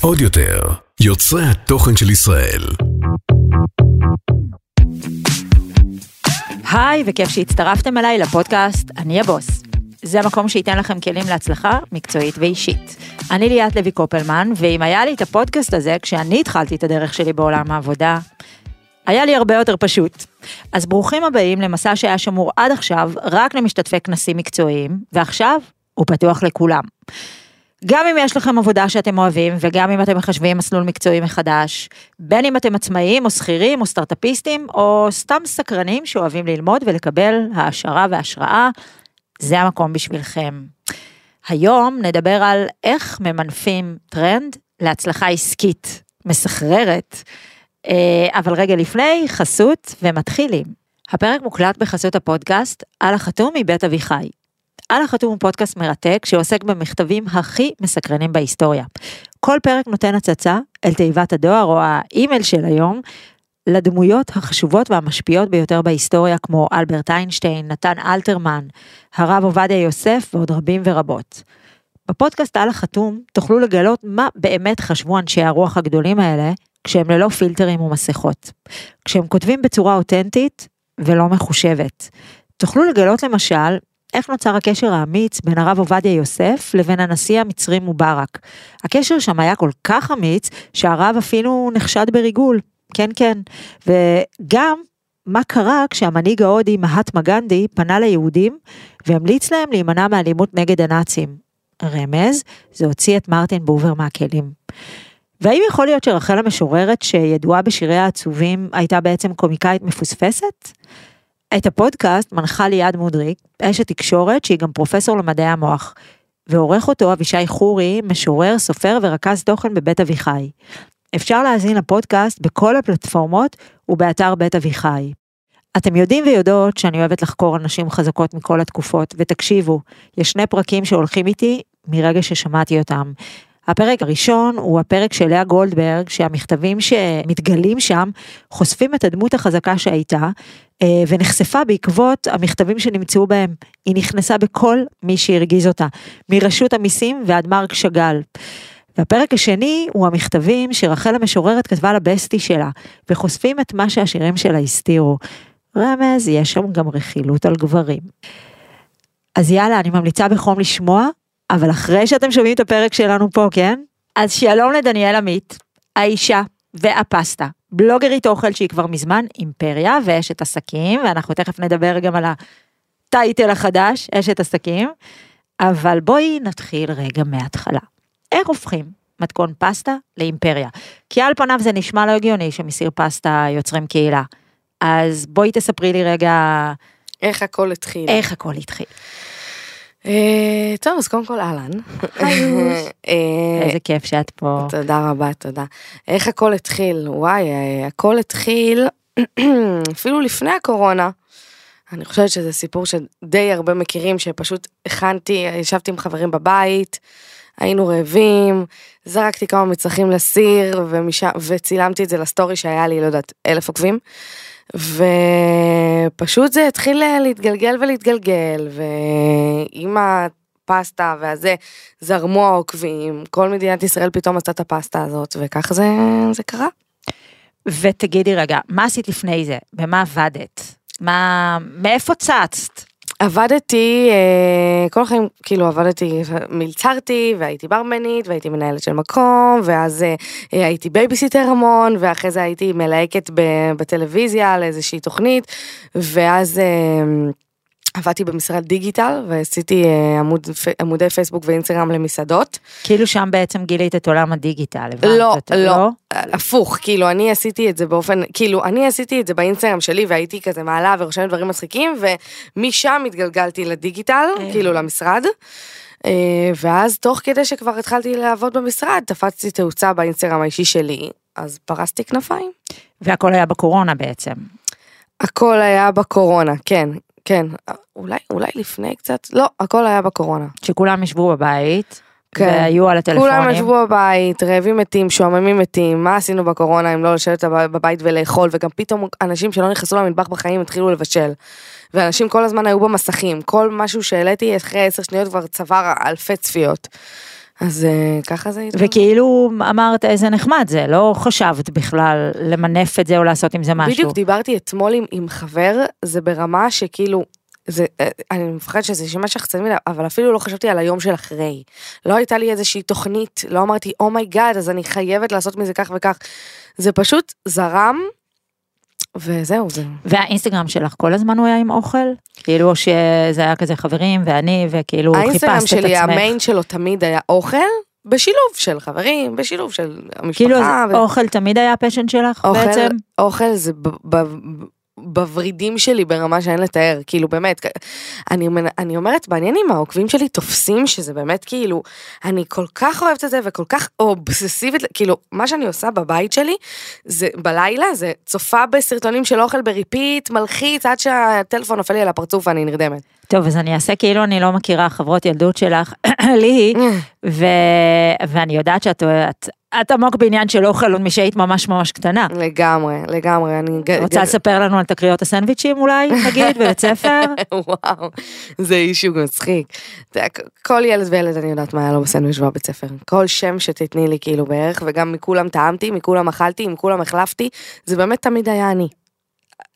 עוד יותר, יוצרי התוכן של ישראל. היי, וכיף שהצטרפתם אליי לפודקאסט אני הבוס. זה המקום שייתן לכם כלים להצלחה מקצועית ואישית. אני ליאת לוי קופלמן, ואם היה לי את הפודקאסט הזה כשאני התחלתי את הדרך שלי בעולם העבודה, היה לי הרבה יותר פשוט. אז ברוכים הבאים למסע שהיה שמור עד עכשיו רק למשתתפי כנסים מקצועיים, ועכשיו הוא פתוח לכולם. גם אם יש לכם עבודה שאתם אוהבים, וגם אם אתם מחשבים מסלול מקצועי מחדש, בין אם אתם עצמאים או שכירים או סטארטאפיסטים, או סתם סקרנים שאוהבים ללמוד ולקבל העשרה והשראה, זה המקום בשבילכם. היום נדבר על איך ממנפים טרנד להצלחה עסקית מסחררת. אה, אבל רגע לפני, חסות ומתחילים. הפרק מוקלט בחסות הפודקאסט על החתום מבית אביחי. על החתום הוא פודקאסט מרתק שעוסק במכתבים הכי מסקרנים בהיסטוריה. כל פרק נותן הצצה אל תיבת הדואר או האימייל של היום לדמויות החשובות והמשפיעות ביותר בהיסטוריה כמו אלברט איינשטיין, נתן אלתרמן, הרב עובדיה יוסף ועוד רבים ורבות. בפודקאסט על החתום תוכלו לגלות מה באמת חשבו אנשי הרוח הגדולים האלה כשהם ללא פילטרים ומסכות. כשהם כותבים בצורה אותנטית ולא מחושבת. תוכלו לגלות למשל איך נוצר הקשר האמיץ בין הרב עובדיה יוסף לבין הנשיא המצרי מובארק. הקשר שם היה כל כך אמיץ שהרב אפילו נחשד בריגול. כן כן. וגם מה קרה כשהמנהיג ההודי מהטמה גנדי פנה ליהודים והמליץ להם להימנע מאלימות נגד הנאצים. רמז, זה הוציא את מרטין בובר מהכלים. והאם יכול להיות שרחל המשוררת שידועה בשיריה העצובים הייתה בעצם קומיקאית מפוספסת? את הפודקאסט מנחה ליעד מודריק, אשת תקשורת שהיא גם פרופסור למדעי המוח, ועורך אותו אבישי חורי, משורר, סופר ורכז תוכן בבית אביחי. אפשר להאזין לפודקאסט בכל הפלטפורמות ובאתר בית אביחי. אתם יודעים ויודעות שאני אוהבת לחקור אנשים חזקות מכל התקופות, ותקשיבו, יש שני פרקים שהולכים איתי מרגע ששמעתי אותם. הפרק הראשון הוא הפרק של לאה גולדברג, שהמכתבים שמתגלים שם חושפים את הדמות החזקה שהייתה, אה, ונחשפה בעקבות המכתבים שנמצאו בהם. היא נכנסה בכל מי שהרגיז אותה, מרשות המיסים ועד מרק שאגאל. והפרק השני הוא המכתבים שרחל המשוררת כתבה לבסטי שלה, וחושפים את מה שהשירים שלה הסתירו. רמז, יש שם גם רכילות על גברים. אז יאללה, אני ממליצה בחום לשמוע, אבל אחרי שאתם שומעים את הפרק שלנו פה, כן? אז שלום לדניאל עמית, האישה והפסטה, בלוגרית אוכל שהיא כבר מזמן אימפריה ואשת עסקים, ואנחנו תכף נדבר גם על הטייטל החדש, אשת עסקים, אבל בואי נתחיל רגע מההתחלה. איך הופכים מתכון פסטה לאימפריה? כי על פניו זה נשמע לא הגיוני שמסיר פסטה יוצרים קהילה. אז בואי תספרי לי רגע... איך הכל התחיל. איך הכל התחיל. אה, טוב, אז קודם כל אהלן. אה, איזה כיף שאת פה. תודה רבה, תודה. איך הכל התחיל? וואי, אה, הכל התחיל אפילו לפני הקורונה. אני חושבת שזה סיפור שדי הרבה מכירים, שפשוט הכנתי, ישבתי עם חברים בבית, היינו רעבים, זרקתי כמה מצרכים לסיר, ומשם, וצילמתי את זה לסטורי שהיה לי, לא יודעת, אלף עוקבים. ופשוט זה התחיל להתגלגל ולהתגלגל, ועם הפסטה והזה, זרמו העוקבים, כל מדינת ישראל פתאום עשתה את הפסטה הזאת, וככה זה, זה קרה. ותגידי רגע, מה עשית לפני זה? במה עבדת? מה, מאיפה צצת? עבדתי, אה, כל החיים כאילו עבדתי, מלצרתי והייתי ברמנית והייתי מנהלת של מקום ואז אה, אה, הייתי בייביסיטר המון ואחרי זה הייתי מלהקת בטלוויזיה על איזושהי תוכנית ואז עבדתי במשרד דיגיטל ועשיתי עמוד, עמודי פייסבוק ואינסטגרם למסעדות. כאילו שם בעצם גילית את עולם הדיגיטל, לא, לא, לא, הפוך, כאילו אני עשיתי את זה באופן, כאילו אני עשיתי את זה באינסטגרם שלי והייתי כזה מעלה ורושמת דברים מצחיקים ומשם התגלגלתי לדיגיטל, כאילו למשרד. ואז תוך כדי שכבר התחלתי לעבוד במשרד, תפצתי תאוצה באינסטגרם האישי שלי, אז פרסתי כנפיים. והכל היה בקורונה בעצם. הכל היה בקורונה, כן. כן, אולי, אולי לפני קצת, לא, הכל היה בקורונה. שכולם ישבו בבית. והיו על כן. כולם הטלפונים. ישבו בבית, רעבים מתים, שועממים מתים, מה עשינו בקורונה אם לא לשבת בב- בבית ולאכול, וגם פתאום אנשים שלא נכנסו למטבח בחיים התחילו לבשל. ואנשים כל הזמן היו במסכים, כל משהו שהעליתי אחרי עשר שניות כבר צבר אלפי צפיות. אז אה, ככה זה התחיל. וכאילו אמרת איזה נחמד זה, לא חשבת בכלל למנף את זה או לעשות עם זה משהו. בדיוק דיברתי אתמול עם, עם חבר, זה ברמה שכאילו, זה, אה, אני מפחדת שזה יישמע שחצני מדי, אבל אפילו לא חשבתי על היום של אחרי. לא הייתה לי איזושהי תוכנית, לא אמרתי, oh my god, אז אני חייבת לעשות מזה כך וכך. זה פשוט זרם, וזהו, זה... והאינסטגרם שלך כל הזמן הוא היה עם אוכל? כאילו שזה היה כזה חברים ואני וכאילו האינסטגרם חיפשת את שלי, עצמך. המיין שלו תמיד היה אוכל, בשילוב של חברים, בשילוב של המשפחה. כאילו ו- אוכל תמיד היה הפשן שלך אוכל, בעצם? אוכל זה ב- ב- בוורידים שלי ברמה שאין לתאר, כאילו באמת, אני, אני אומרת, מעניין אם העוקבים שלי תופסים שזה באמת כאילו, אני כל כך אוהבת את זה וכל כך אובססיבית, כאילו, מה שאני עושה בבית שלי, זה בלילה, זה צופה בסרטונים של אוכל ב repeat, מלחיץ עד שהטלפון נופל לי על הפרצוף ואני נרדמת. טוב אז אני אעשה כאילו אני לא מכירה חברות ילדות שלך, לי, ו... ואני יודעת שאת את, את עמוק בעניין של אוכל עוד משהיית ממש ממש קטנה. לגמרי, לגמרי, אני... רוצה לספר לנו על תקריות הסנדוויצ'ים אולי, נגיד, בבית ספר? וואו, זה issue מצחיק. כל ילד וילד אני יודעת מה היה לו בסנדוויץ' בבית ספר. כל שם שתתני לי כאילו בערך, וגם מכולם טעמתי, מכולם אכלתי, מכולם החלפתי, זה באמת תמיד היה אני,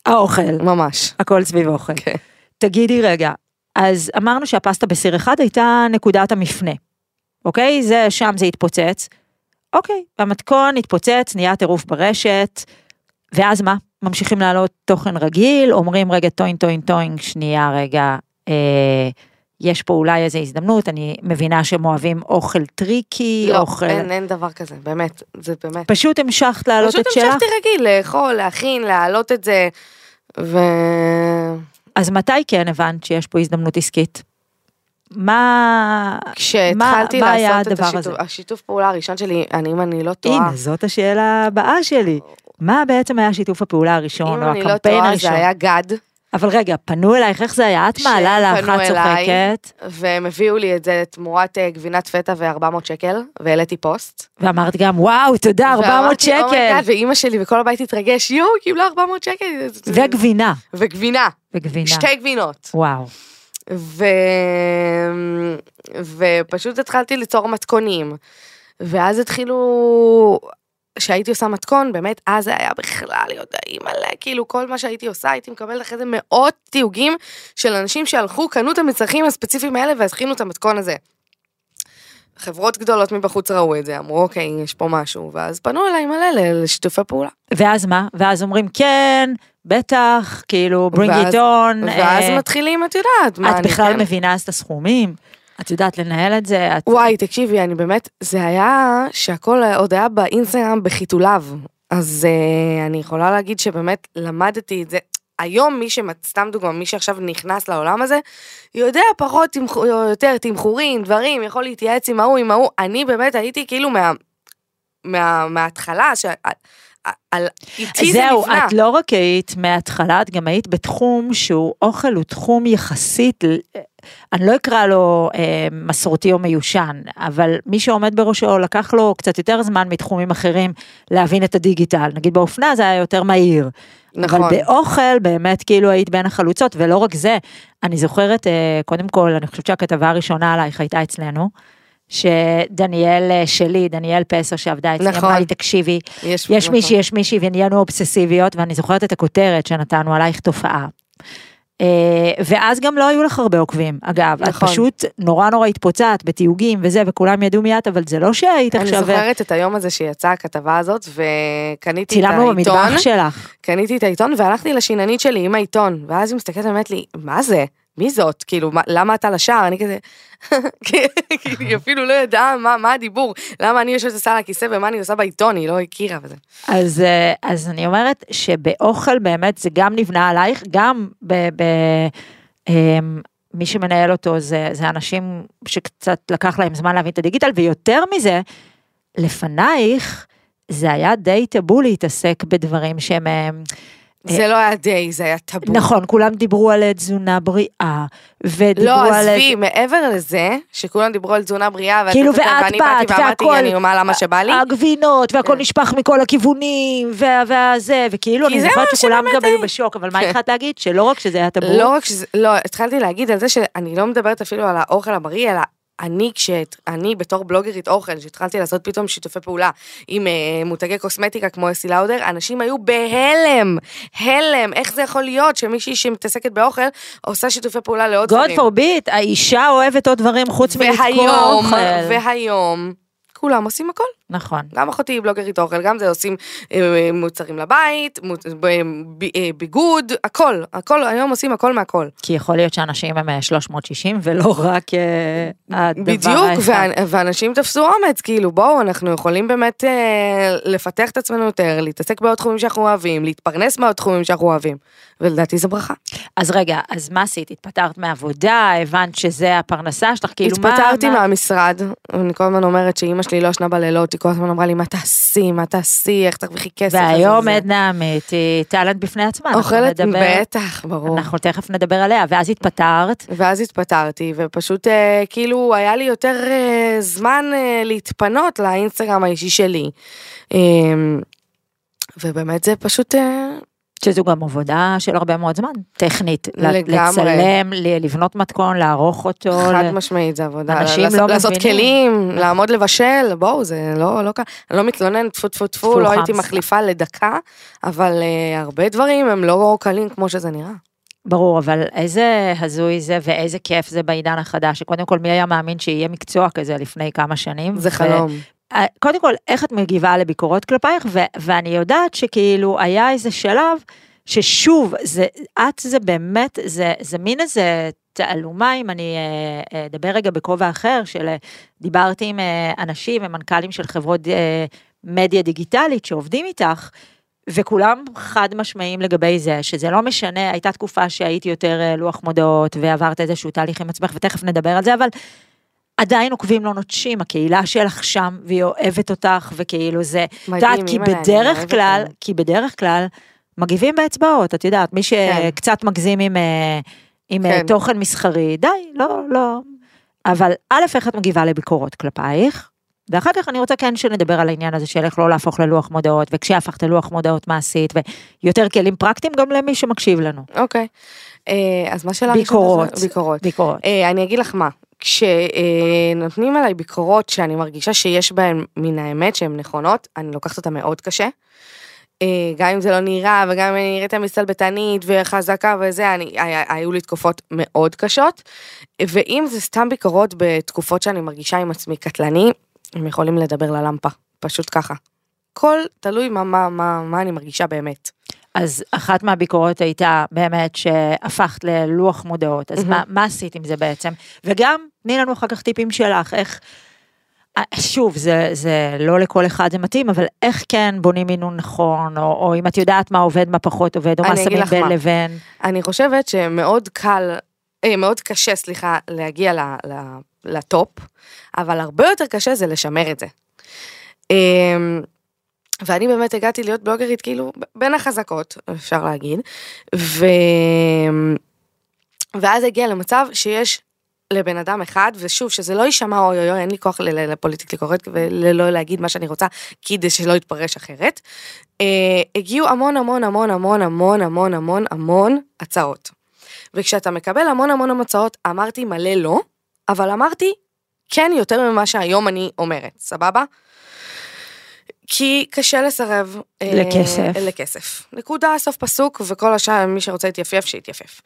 האוכל, ממש. הכל סביב אוכל. כן. תגידי רגע, אז אמרנו שהפסטה בסיר אחד הייתה נקודת המפנה, אוקיי? זה, שם זה התפוצץ. אוקיי, המתכון התפוצץ, נהיה טירוף ברשת, ואז מה? ממשיכים להעלות תוכן רגיל, אומרים רגע טוינג טוינג טוינג, שנייה רגע, אה, יש פה אולי איזו הזדמנות, אני מבינה שהם אוהבים אוכל טריקי, לא, אוכל... אין, אין דבר כזה, באמת, זה באמת. פשוט המשכת להעלות פשוט את שלך? המשכתי רגיל, לאכול, להכין, להעלות את זה, ו... אז מתי כן הבנת שיש פה הזדמנות עסקית? מה... כשהתחלתי מה היה לעשות את הדבר השיתוף, הזה? השיתוף פעולה הראשון שלי, אני אם אני לא טועה, הנה, זאת השאלה הבאה שלי. מה בעצם היה שיתוף הפעולה הראשון, אם או אני לא הקמפיין טועה הראשון? זה היה גד, אבל רגע, פנו אלייך, איך זה היה? את מעלה לאחת. צוחקת, והם הביאו לי את זה תמורת אה, גבינת פטה ו-400 שקל, והעליתי פוסט. ואמרת גם, וואו, תודה, 400 ואמרתי, "Oh my שקל. God", ואימא שלי וכל הבית התרגש, יואו, קיבלה 400 שקל. וגבינה, וגבינה, וגבינה. שתי גבינות. וואו. ו... ופשוט התחלתי ליצור מתכונים. ואז התחילו, כשהייתי עושה מתכון, באמת, אז זה היה בכלל, יודעים מלא, כאילו כל מה שהייתי עושה, הייתי מקבלת אחרי זה מאות תיוגים של אנשים שהלכו, קנו את המצרכים הספציפיים האלה והכינו את המתכון הזה. חברות גדולות מבחוץ ראו את זה, אמרו, אוקיי, יש פה משהו, ואז פנו אליי מלא לשיתופי פעולה. ואז מה? ואז אומרים, כן, בטח, כאילו, bring ואז- it on. ואז אה, מתחילים, את יודעת, מה את אני בכלל כן- מבינה אז את הסכומים? את יודעת לנהל את זה? את... וואי, תקשיבי, אני באמת, זה היה שהכל עוד היה באינסטגרם בחיתוליו. אז uh, אני יכולה להגיד שבאמת למדתי את זה. היום מי סתם דוגמא, מי שעכשיו נכנס לעולם הזה, יודע פחות תמחור, יותר תמחורים, דברים, יכול להתייעץ עם ההוא, עם ההוא. אני באמת הייתי כאילו מה, מה, מההתחלה, ש... על איתי זה זהו, נבנה. את לא רק היית מההתחלה, את גם היית בתחום שהוא, אוכל הוא תחום יחסית, אני לא אקרא לו אה, מסורתי או מיושן, אבל מי שעומד בראשו לקח לו קצת יותר זמן מתחומים אחרים להבין את הדיגיטל. נגיד באופנה זה היה יותר מהיר. נכון. אבל באוכל באמת כאילו היית בין החלוצות, ולא רק זה, אני זוכרת, אה, קודם כל, אני חושבת שהכתבה הראשונה עלייך הייתה אצלנו. שדניאל אה, שלי, דניאל פסו שעבדה אצלי, נכון. אמרה לי, תקשיבי, יש, יש נכון. מישהי, יש מישהי, ונהיינו אובססיביות, ואני זוכרת את הכותרת שנתנו עלייך תופעה. אה, ואז גם לא היו לך הרבה עוקבים, אגב, את נכון. פשוט נורא נורא התפוצעת בתיוגים וזה, וכולם ידעו מי את, אבל זה לא שהיית אני עכשיו, זוכרת את היום הזה שיצאה הכתבה הזאת, וקניתי את צילמנו העיתון. במטבח שלך. קניתי את העיתון והלכתי לשיננית שלי עם העיתון, ואז היא מסתכלת ואומרת לי, מה זה? מי זאת? כאילו, מה, למה אתה לשער? אני כזה, כאילו, היא אפילו לא ידעה מה, מה הדיבור, למה אני יושבת עושה על הכיסא ומה אני עושה בעיתון, היא לא הכירה וזה. אז, אה, אז אני אומרת שבאוכל באמת זה גם נבנה עלייך, גם ב... ב אמ, מי שמנהל אותו זה, זה אנשים שקצת לקח להם זמן להבין את הדיגיטל, ויותר מזה, לפנייך זה היה די טאבו להתעסק בדברים שהם, אמ, זה לא היה דיי, זה היה טאבו. נכון, כולם דיברו על תזונה בריאה, ודיברו לא, על... עזבי, מעבר לזה, שכולם דיברו על תזונה בריאה, כאילו, ואת ואני באת, באתי ואמרתי, אני אומר למה שבא לי. הגבינות, והכל כן. נשפך מכל הכיוונים, והזה, וכאילו, אני זוכרת שכולם גם היו היה. בשוק, אבל מה התחלת להגיד? שלא רק שזה היה טבור, לא רק שזה, לא, התחלתי להגיד על זה שאני לא מדברת אפילו על האוכל הבריא, אלא אני, כשאת, אני בתור בלוגרית אוכל, שהתחלתי לעשות פתאום שיתופי פעולה עם אה, מותגי קוסמטיקה כמו אסי לאודר, אנשים היו בהלם, הלם, איך זה יכול להיות שמישהי שמתעסקת באוכל עושה שיתופי פעולה לעוד God דברים. forbid, האישה אוהבת עוד דברים חוץ מלתקוע והיום, אוכל. והיום, כולם עושים הכל. נכון. גם אחותי היא בלוגרית אוכל, גם זה עושים אה, מוצרים לבית, ב- אה, ביגוד, הכל, הכל, היום עושים הכל מהכל. כי יכול להיות שאנשים הם אה, 360 ולא רק אה, הדבר בדיוק, האחד. וה- ואנשים תפסו אומץ, כאילו בואו, אנחנו יכולים באמת אה, לפתח את עצמנו יותר, להתעסק בעוד תחומים שאנחנו אוהבים, להתפרנס מעוד תחומים שאנחנו אוהבים, ולדעתי זו ברכה. אז רגע, אז מה עשית? התפטרת מעבודה? הבנת שזה הפרנסה שלך? כאילו, מה... התפטרתי מה- מהמשרד, אני כל הזמן אומרת שאימא שלי לא ישנה בלילות, היא כל הזמן אמרה לי, מה תעשי, מה תעשי, איך תרוויחי כסף. והיום וזה, זה." עדנה עמית היא טאלנט בפני עצמה. אוכלת, בטח, ברור. אנחנו תכף נדבר עליה, ואז התפטרת. ואז התפטרתי, ופשוט אה, כאילו היה לי יותר אה, זמן אה, להתפנות לאינסטגרם האישי שלי. אה, ובאמת זה פשוט, שזו גם עבודה של הרבה מאוד זמן, טכנית. לגמרי. לצלם, לבנות מתכון, לערוך אותו. חד ל- משמעית זה עבודה. אנשים לעשות, לא לעשות מבינים. כלים, לעמוד לבשל, בואו, זה לא, לא. אני לא מתלוננת, טפו טפו טפו, לא. הייתי מחליפה לדקה, אבל אה, הרבה דברים הם לא קלים כמו שזה נראה. ברור, אבל איזה הזוי זה ואיזה כיף זה בעידן החדש, שקודם כל מי היה מאמין שיהיה מקצוע כזה לפני כמה שנים. זה ו- חלום. אה, קודם כל, איך את מגיבה לביקורות כלפייך, ו- ואני יודעת שכאילו היה איזה שלב, ששוב, זה, את זה באמת, זה, זה מין איזה תעלומה, אם אני אה, אה, אדבר רגע בכובע אחר, של דיברתי עם אנשים ומנכ"לים של חברות מדיה דיגיטלית שעובדים איתך, וכולם חד משמעיים לגבי זה, שזה לא משנה, הייתה תקופה שהייתי יותר לוח מודעות ועברת איזשהו תהליך עם עצמך, ותכף נדבר על זה, אבל עדיין עוקבים לא נוטשים, הקהילה שלך שם, והיא אוהבת אותך, וכאילו זה, את יודעת, כי בדרך כלל. כי בדרך כלל, מגיבים באצבעות, את יודעת, מי כן. שקצת מגזים עם, אה, עם אה, כן. תוכן מסחרי, די, לא, לא. אבל א', איך את מגיבה לביקורות כלפייך? ואחר כך אני רוצה כן שנדבר על העניין הזה של איך לא להפוך ללוח מודעות, וכשהפכת ללוח מודעות מה עשית, ויותר כלים פרקטיים גם למי שמקשיב לנו. אוקיי. אה, אז מה שאלה ביקורות. ביקורות. ביקורות. אני אגיד לך מה, כשנותנים עליי ביקורות שאני מרגישה שיש בהן מן האמת שהן נכונות, אני לוקחת אותן מאוד קשה. אה, גם אם זה לא נראה וגם אם אני נראית מסתלבטנית וחזקה וזה, אני, היה- היו לי תקופות מאוד קשות. ואם זה סתם ביקורות בתקופות שאני מרגישה עם עצמי קטלני, הם יכולים לדבר ללמפה, פשוט ככה. הכל תלוי מה, מה, מה, מה אני מרגישה באמת. אז אחת מהביקורות הייתה באמת שהפכת ללוח מודעות, אז מה, מה עשית עם זה בעצם? וגם, תני לנו אחר כך טיפים שלך, איך, אה, שוב, זה, זה לא לכל אחד זה מתאים, אבל איך כן בונים מינון נכון, או, או אם את יודעת מה עובד, מה פחות עובד, או מה שמים בין מה. לבין. אני חושבת שמאוד קל, אה, מאוד קשה, סליחה, להגיע ל, ל, לטופ, אבל הרבה יותר קשה זה לשמר את זה. ואני באמת הגעתי להיות בלוגרית כאילו בין החזקות, אפשר להגיד, ו... ואז הגיע למצב שיש לבן אדם אחד, ושוב, שזה לא יישמע אוי אוי אוי, אין לי כוח לפוליטיקלי קורקט ולא להגיד מה שאני רוצה, כדי שלא יתפרש אחרת. אה, הגיעו המון המון המון המון המון המון המון המון הצעות. וכשאתה מקבל המון המון הצעות, אמרתי מלא לא, אבל אמרתי כן יותר ממה שהיום אני אומרת, סבבה? כי קשה לסרב. אה, לכסף. לכסף. נקודה, סוף פסוק, וכל השאר, מי שרוצה להתייפייף, שיתייפייף.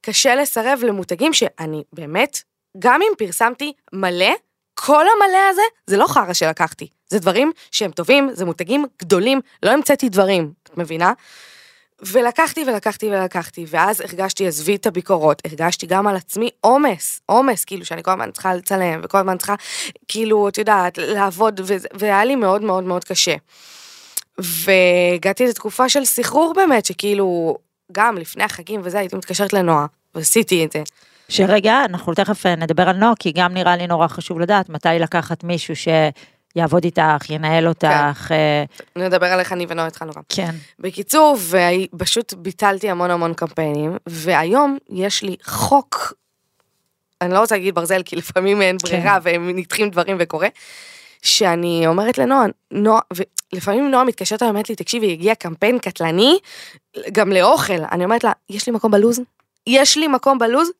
קשה לסרב למותגים שאני באמת, גם אם פרסמתי מלא, כל המלא הזה, זה לא חרא שלקחתי. זה דברים שהם טובים, זה מותגים גדולים, לא המצאתי דברים, את מבינה? ולקחתי ולקחתי ולקחתי, ואז הרגשתי, עזבי את הביקורות, הרגשתי גם על עצמי עומס, עומס, כאילו שאני כל הזמן צריכה לצלם, וכל הזמן צריכה, כאילו, את יודעת, לעבוד, והיה לי מאוד מאוד מאוד קשה. והגעתי לתקופה של סחרור באמת, שכאילו, גם לפני החגים וזה, הייתי מתקשרת לנועה, ועשיתי את זה. שרגע, אנחנו תכף אה, נדבר על נועה, כי גם נראה לי נורא חשוב לדעת מתי לקחת מישהו ש... יעבוד איתך, ינהל אותך, אה, נדבר על איך אני ונועה התחלנו גם. כן. בקיצור, ופשוט ביטלתי המון המון קמפיינים, והיום יש לי חוק, אני לא רוצה להגיד ברזל, כי לפעמים אין ברירה והם נדחים דברים וקורה, שאני אומרת לנועה, נועה, ולפעמים נועה מתקשרת אליי, אומרת לי, תקשיבי, הגיע קמפיין קטלני, גם לאוכל, אני אומרת לה, יש לי מקום בלוז? יש לי מקום בלוז?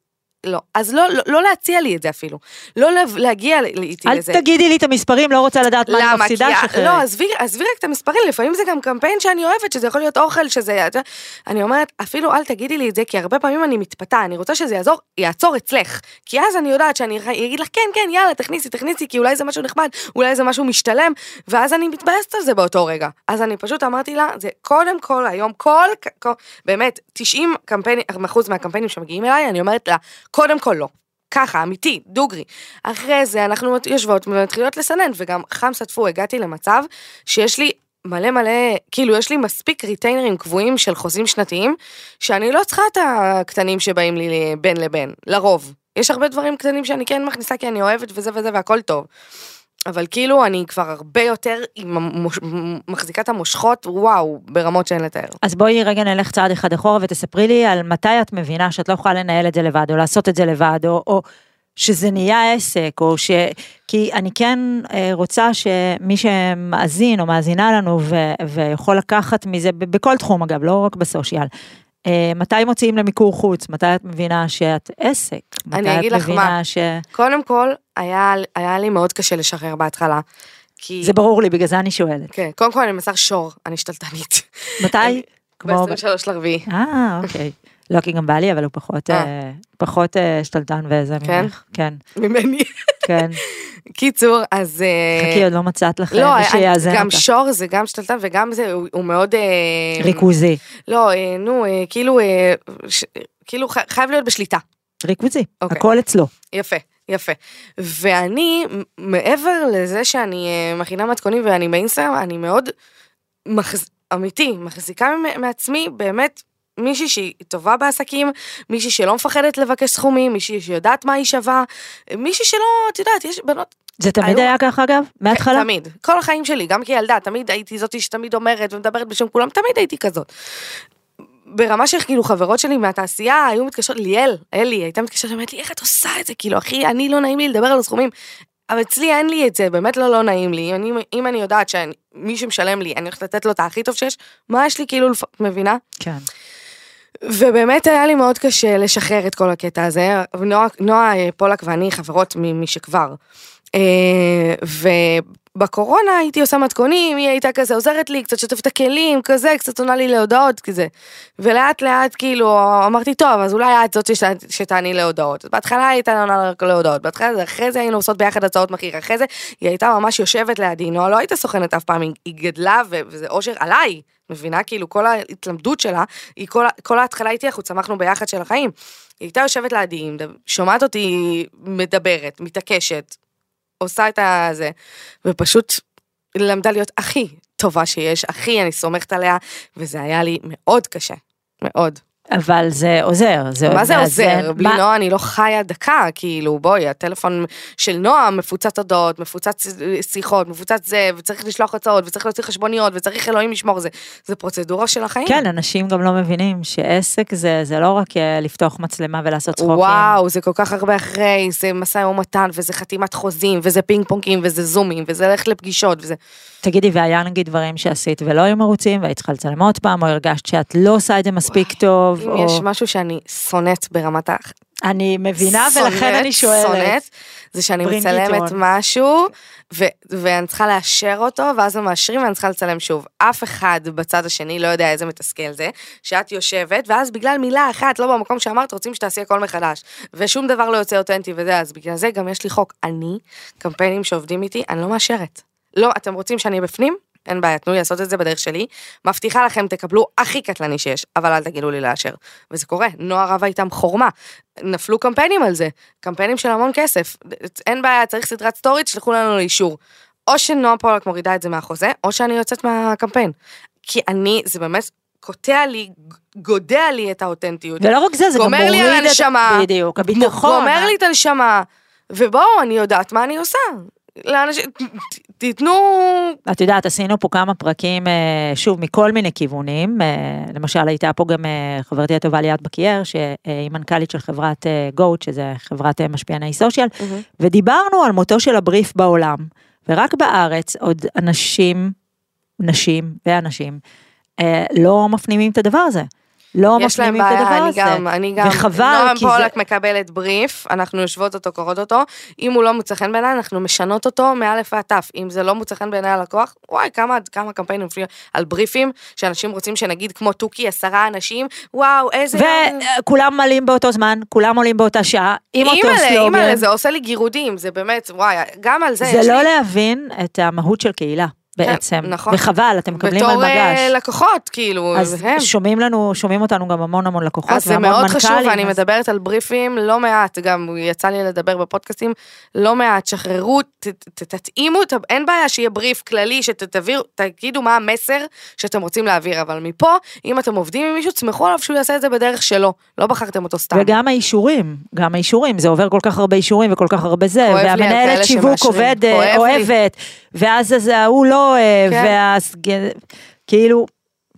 לא. אז לא, לא, לא להציע לי את זה אפילו. לא לה- להגיע איתי אל לזה. תגידי לי את המספרים, לא רוצה לדעת מה אני למה? מפסידה, שחררי. לא, עזבי, רק את המספרים, לפעמים זה גם קמפיין שאני אוהבת, שזה יכול להיות אוכל, שזה... אני אומרת, אפילו אל תגידי לי את זה, כי הרבה פעמים אני מתפתה, אני רוצה שזה יעזור, יעצור אצלך. כי אז אני יודעת שאני אגיד לך, כן, כן, יאללה, תכניסי, תכניסי, כי אולי זה משהו נחמד, אולי זה משהו משתלם, ואז אני מתבאסת על זה באותו רגע. אז אני פשוט אמרתי לה, זה קודם כל היום, כל, כל באמת, 90 קמפיינים, אחוז מהקמפיינים שמגיעים אליי, אני אומרת לה, קודם כל לא. ככה, אמיתי, דוגרי. אחרי זה אנחנו יושבות ומתחילות לסנן, וגם חם סטפו, הגעתי למצב שיש לי מלא מלא, כאילו יש לי מספיק ריטיינרים קבועים של חוזים שנתיים, שאני לא צריכה את הקטנים שבאים לי בין לבין, לרוב. יש הרבה דברים קטנים שאני כן מכניסה כי אני אוהבת וזה וזה והכל טוב. אבל כאילו אני כבר הרבה יותר עם המוש... מחזיקה את המושכות, וואו, ברמות שאין לתאר. אז בואי רגע נלך צעד אחד אחורה ותספרי לי על מתי את מבינה שאת לא יכולה לנהל את זה לבד, או לעשות את זה לבד, או, או שזה נהיה עסק, או ש... כי אני כן אה, רוצה שמי שמאזין או מאזינה לנו ו... ויכול לקחת מזה, בכל תחום אגב, לא רק בסושיאל, אה, מתי מוציאים למיקור חוץ, מתי את מבינה שאת עסק, מתי אגיד את לך מה. ש... קודם כל, היה, היה לי מאוד קשה לשחרר בהתחלה. כי... זה ברור לי, בגלל זה אני שואלת. כן, קודם כל אני מסר שור, אני שתלטנית. מתי? כמו... ב-23 לרביעי. אה, אוקיי. לא, כי גם בעלי, אבל הוא פחות, אה. אה, פחות אה, שתלטן וזה כן? ממך. כן, ממני. כן. קיצור, אז... אה, חכי, עוד לא מצאת לך לא, מי שיאזן גם אותך. שור זה גם שתלטן וגם זה, הוא, הוא מאוד... אה, ריכוזי. לא, אה, נו, אה, כאילו, אה, ש, כאילו חייב להיות בשליטה. ריכוזי. אוקיי. הכל אצלו. יפה, יפה. ואני, מעבר לזה שאני אה, מכינה מתכונים ואני באינסטגרם, אני מאוד, מחז... אמיתי, מחזיקה מעצמי באמת מישהי שהיא טובה בעסקים, מישהי שלא מפחדת לבקש סכומים, מישהי שיודעת מה היא שווה, מישהי שלא, את יודעת, יש בנות, זה תמיד היו- היה ככה אגב? מההתחלה? תמיד, כל החיים שלי, גם כילדה, תמיד הייתי זאתי שתמיד אומרת ומדברת בשם כולם, תמיד הייתי כזאת. ברמה של כאילו חברות שלי מהתעשייה היו מתקשרות, ליאל, אלי, הייתה מתקשרת, אומרת לי, איך את עושה את זה? כאילו, אחי, אני לא נעים לי לדבר על הסכומים. אבל אצלי אין לי את זה, באמת לא לא נעים לי. אני, אם אני יודעת שמי משלם לי, אני הולכת לתת לו את הכי טוב שיש, מה יש לי כאילו, לפ- את מבינה? כן. ובאמת היה לי מאוד קשה לשחרר את כל הקטע הזה. נועה, נועה אה, פולק ואני חברות משכבר. אה, ובקורונה הייתי עושה מתכונים, היא הייתה כזה עוזרת לי, קצת שוטפת הכלים, כזה, קצת עונה לי להודעות, כזה. ולאט לאט כאילו אמרתי, טוב, אז אולי את זאת שת- שתעני להודעות. בהתחלה הייתה עונה רק להודעות, בהתחלה, אחרי זה היינו עושות ביחד הצעות מחיר, אחרי זה היא הייתה ממש יושבת לידי, נועה לא הייתה סוכנת אף פעם, היא, גדלה וזה אושר עליי. מבינה? כאילו כל ההתלמדות שלה, היא כל, כל ההתחלה איתי, אנחנו צמחנו ביחד של החיים. היא הייתה יושבת לידי, שומעת אותי מדברת, מתעקשת, עושה את הזה, ופשוט למדה להיות הכי טובה שיש, הכי אני סומכת עליה, וזה היה לי מאוד קשה, מאוד. אבל זה עוזר. זה מה זה. עוזר? בלי מה- נועה אני לא חיה דקה, כאילו בואי, הטלפון של נועה מפוצץ הודעות, מפוצץ שיחות, מפוצץ זה, וצריך לשלוח הצעות, וצריך להוציא חשבוניות, וצריך אלוהים לשמור, זה, זה פרוצדורה של החיים. כן, אנשים גם לא מבינים שעסק זה, זה לא רק אה, לפתוח מצלמה ולעשות צחוקים. וואו, זה כל כך הרבה אחרי, זה משא ומתן, וזה חתימת חוזים, וזה פינג פונגים, וזה זומים, וזה ללכת לפגישות, וזה... תגידי, והיה נגיד דברים שעשית ולא היו מרוצים, והיית צריכה לצלם עוד פעם, או הרגשת שאת לא עושה את זה מספיק טוב, אם או... יש משהו שאני שונאת ברמת ה... אני מבינה, ולכן שונאת, אני שואלת. שונאת, זה שאני מצלמת on. משהו, ו- ואני צריכה לאשר אותו, ואז הם מאשרים ואני צריכה לצלם שוב. אף אחד בצד השני לא יודע איזה מתסכל זה, שאת יושבת, ואז בגלל מילה אחת, לא במקום שאמרת, רוצים שתעשי הכל מחדש. ושום דבר לא יוצא אותנטי וזה, אז בגלל זה גם יש לי חוק. אני, קמפיינים שעובדים איתי, אני לא מאשרת. לא, אתם רוצים שאני בפנים? אין בעיה, תנו לי לעשות את זה בדרך שלי. מבטיחה לכם, תקבלו הכי קטלני שיש, אבל אל תגידו לי לאשר. וזה קורה, נועה רבה איתם חורמה. נפלו קמפיינים על זה, קמפיינים של המון כסף. אין בעיה, צריך סדרת סטורי, תשלחו לנו לאישור. או שנועה פולק מורידה את זה מהחוזה, או שאני יוצאת מהקמפיין. כי אני, זה באמת קוטע לי, גודע לי את האותנטיות. ולא רק זה, זה גם גומר מוריד לי על את... הנשמה. בדיוק, הביטחון. גומר לי את הנשמה. ובואו, אני יודעת מה אני עושה. לאנשים, תיתנו, את יודעת, עשינו פה כמה פרקים, אה, שוב, מכל מיני כיוונים. אה, למשל, הייתה פה גם אה, חברתי הטובה ליאת בקייר, שהיא מנכ"לית של חברת גוט, שזה חברת משפיעני סושיאל, ודיברנו על מותו של הבריף בעולם. ורק בארץ עוד אנשים, נשים ואנשים, לא מפנימים את הדבר הזה. לא מפנימים את הדבר אני הזה. גם, אני גם, וחבל, נועם כי זה... פולק מקבלת בריף, אנחנו יושבות אותו, קוראות אותו, אם הוא לא מוצא חן בעיניי, אנחנו משנות אותו מאלף ועד תף, אם זה לא מוצא חן בעיניי הלקוח, וואי, כמה, כמה קמפיינים על בריפים, שאנשים רוצים שנגיד כמו תוכי, עשרה אנשים, וואו, איזה... וכולם עולים באותו זמן, כולם עולים באותה שעה, עם אותו סלוגן. אימא'לה, זה עושה לי גירודים, זה באמת, וואי, גם על זה זה לא לי... להבין את המהות של קהילה, בעצם. נכון. וחבל, אתם מקבלים על בתור אה. לקוחות, כאילו, אז הם. שומעים לנו, שומעים אותנו גם המון המון לקוחות, אז זה והמון מאוד חשוב, מנכ"לים, ואני אז- מדברת על בריפים לא מעט, גם יצא לי לדבר בפודקאסטים לא מעט, שחררו, ת- ת- תתאימו, ה- אין בעיה שיהיה בריף כללי, שתעבירו, תגידו מה המסר שאתם רוצים להעביר, אבל מפה, אם אתם עובדים עם מישהו, תסמכו עליו שהוא יעשה את זה בדרך שלו, לא בחרתם אותו סתם. וגם האישורים, גם האישורים, זה עובר כל כך הרבה אישורים וכל כך הרבה זה, והמנהלת שיווק שמאשרים, עובד, כואב לי. אוהבת, ואז אז ההוא לא כן. ואז כאילו,